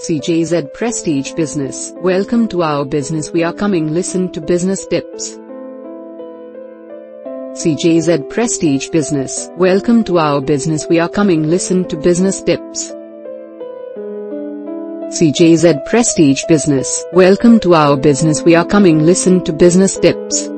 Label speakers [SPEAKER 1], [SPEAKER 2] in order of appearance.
[SPEAKER 1] CJZ Prestige Business. Welcome to our business. We are coming. Listen to business tips. CJZ Prestige Business. Welcome to our business. We are coming. Listen to business tips. CJZ Prestige Business. Welcome to our business. We are coming. Listen to business tips.